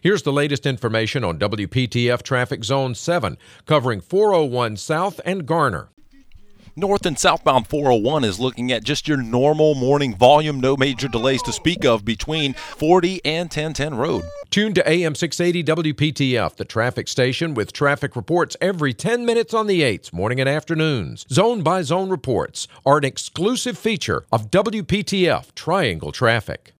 Here's the latest information on WPTF Traffic Zone 7, covering 401 South and Garner. North and southbound 401 is looking at just your normal morning volume, no major delays to speak of between 40 and 1010 Road. Tune to AM 680 WPTF, the traffic station with traffic reports every 10 minutes on the 8s, morning and afternoons. Zone by zone reports are an exclusive feature of WPTF Triangle Traffic.